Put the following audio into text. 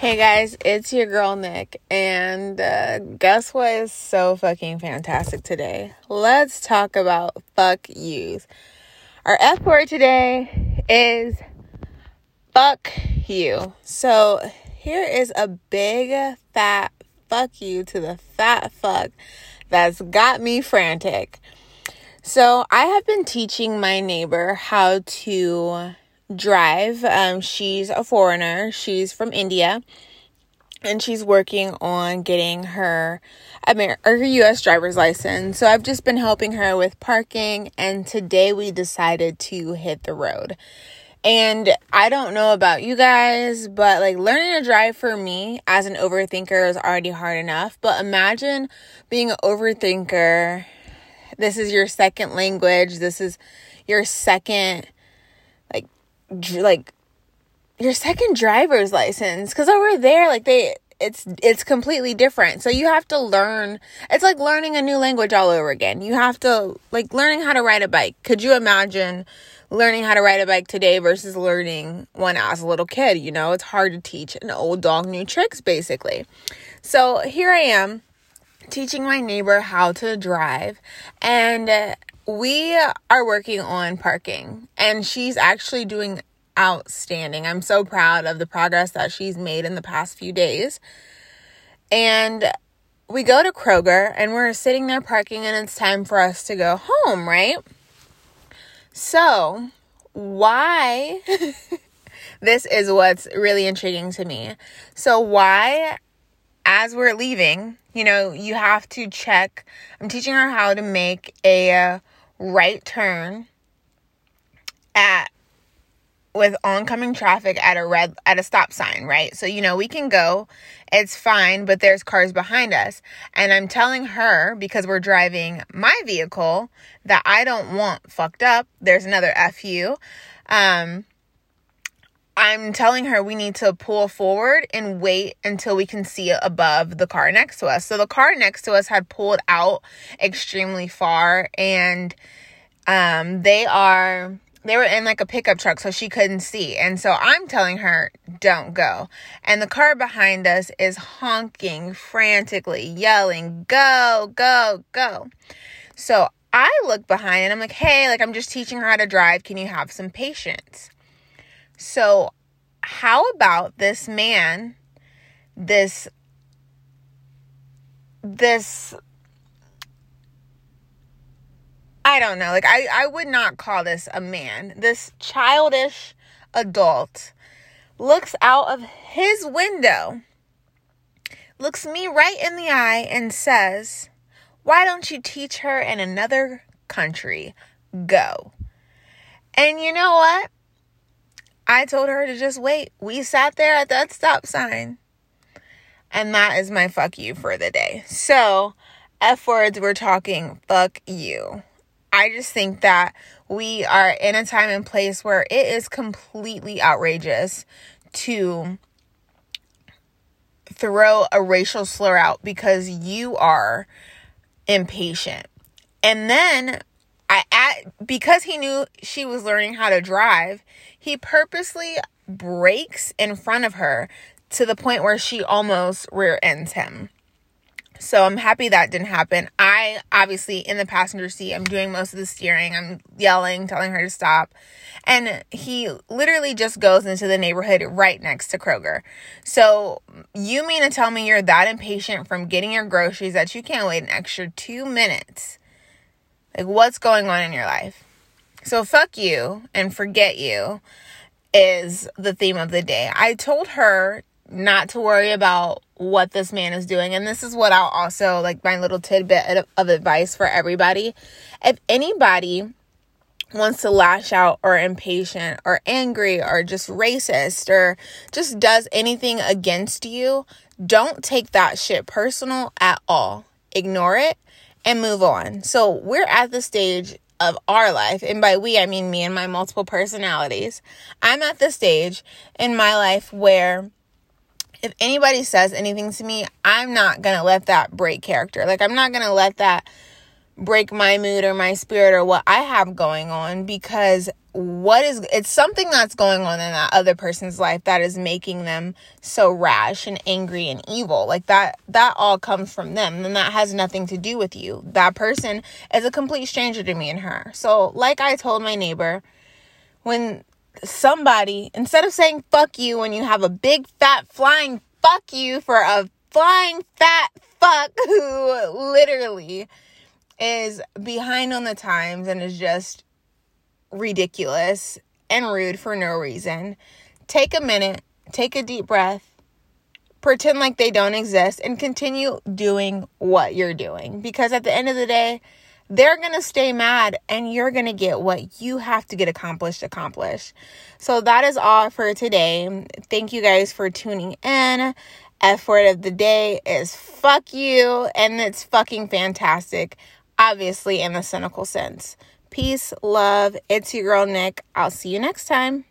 Hey guys, it's your girl Nick, and uh, guess what is so fucking fantastic today? Let's talk about fuck yous. Our F word today is fuck you. So here is a big fat fuck you to the fat fuck that's got me frantic. So I have been teaching my neighbor how to drive. Um, she's a foreigner. She's from India, and she's working on getting her Amer- her U.S. driver's license. So I've just been helping her with parking, and today we decided to hit the road. And I don't know about you guys, but like learning to drive for me as an overthinker is already hard enough. But imagine being an overthinker. This is your second language. This is your second like your second driver's license because over there like they it's it's completely different. So you have to learn it's like learning a new language all over again. You have to like learning how to ride a bike. Could you imagine learning how to ride a bike today versus learning when i was a little kid you know? It's hard to teach an old dog new tricks basically. So here i am teaching my neighbor how to drive and we are working on parking and she's actually doing outstanding. I'm so proud of the progress that she's made in the past few days. And we go to Kroger and we're sitting there parking and it's time for us to go home, right? So, why this is what's really intriguing to me. So, why as we're leaving, you know, you have to check. I'm teaching her how to make a right turn at with oncoming traffic at a red at a stop sign, right? So you know, we can go. It's fine, but there's cars behind us. And I'm telling her because we're driving my vehicle that I don't want fucked up. There's another FU. Um I'm telling her we need to pull forward and wait until we can see above the car next to us. So the car next to us had pulled out extremely far and um they are they were in like a pickup truck so she couldn't see. And so I'm telling her, don't go. And the car behind us is honking frantically, yelling, go, go, go. So I look behind and I'm like, hey, like I'm just teaching her how to drive. Can you have some patience? So, how about this man, this, this I don't know. Like I I would not call this a man. This childish adult looks out of his window, looks me right in the eye and says, "Why don't you teach her in another country? Go." And you know what? I told her to just wait. We sat there at that stop sign. And that is my fuck you for the day. So, F words, we're talking fuck you. I just think that we are in a time and place where it is completely outrageous to throw a racial slur out because you are impatient. And then I at because he knew she was learning how to drive, he purposely brakes in front of her to the point where she almost rear ends him. So I'm happy that didn't happen. I obviously in the passenger seat, I'm doing most of the steering. I'm yelling, telling her to stop. And he literally just goes into the neighborhood right next to Kroger. So you mean to tell me you're that impatient from getting your groceries that you can't wait an extra 2 minutes? Like what's going on in your life? So fuck you and forget you is the theme of the day. I told her not to worry about what this man is doing. And this is what I'll also like my little tidbit of advice for everybody. If anybody wants to lash out or impatient or angry or just racist or just does anything against you, don't take that shit personal at all. Ignore it and move on. So we're at the stage of our life, and by we, I mean me and my multiple personalities. I'm at the stage in my life where if anybody says anything to me, I'm not going to let that break character. Like, I'm not going to let that break my mood or my spirit or what I have going on because what is it's something that's going on in that other person's life that is making them so rash and angry and evil. Like that that all comes from them and that has nothing to do with you. That person is a complete stranger to me and her. So like i told my neighbor when somebody instead of saying fuck you when you have a big fat flying fuck you for a flying fat fuck who literally is behind on the times and is just ridiculous and rude for no reason. Take a minute, take a deep breath, pretend like they don't exist, and continue doing what you're doing. Because at the end of the day, they're going to stay mad and you're going to get what you have to get accomplished accomplished. So that is all for today. Thank you guys for tuning in. F word of the day is fuck you and it's fucking fantastic obviously in the cynical sense. Peace, love. It's your girl, Nick. I'll see you next time.